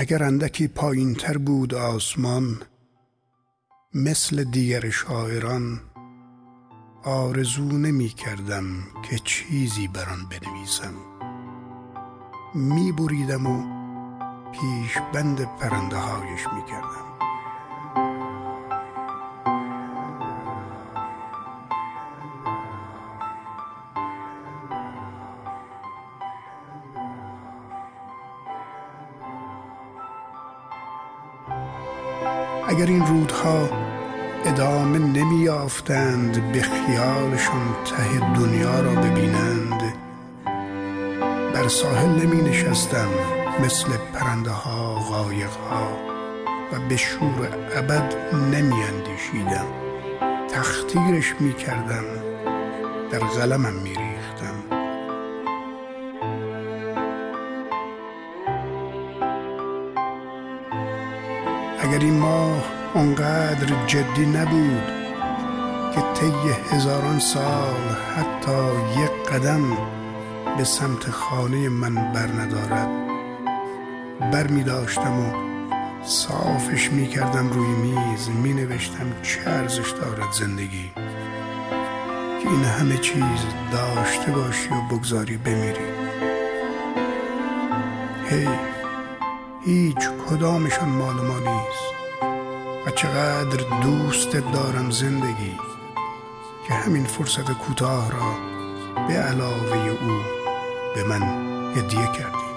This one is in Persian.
اگر اندکی پایین تر بود آسمان مثل دیگر شاعران آرزو نمی کردم که چیزی بر آن بنویسم. می بریدم و پیش بند پرنده هایش می کردم. اگر این رودها ادامه نمی یافتند به خیالشان ته دنیا را ببینند. بر ساحل نمی نشستم مثل پرنده ها غایق ها و به شور ابد نمی اندیشیدم تختیرش می کردم در قلمم می اگر این ماه اونقدر جدی نبود که طی هزاران سال حتی یک قدم به سمت خانه من بر ندارد. بر می داشتم و صافش می کردم روی میز می نوشتم چه ارزش دارد زندگی. که این همه چیز داشته باشی و بگذاری بمیری. هی هیچ کدامشان مال ما نیست. و چقدر دوست دارم زندگی که همین فرصت کوتاه را به علاوه او به من هدیه کردی.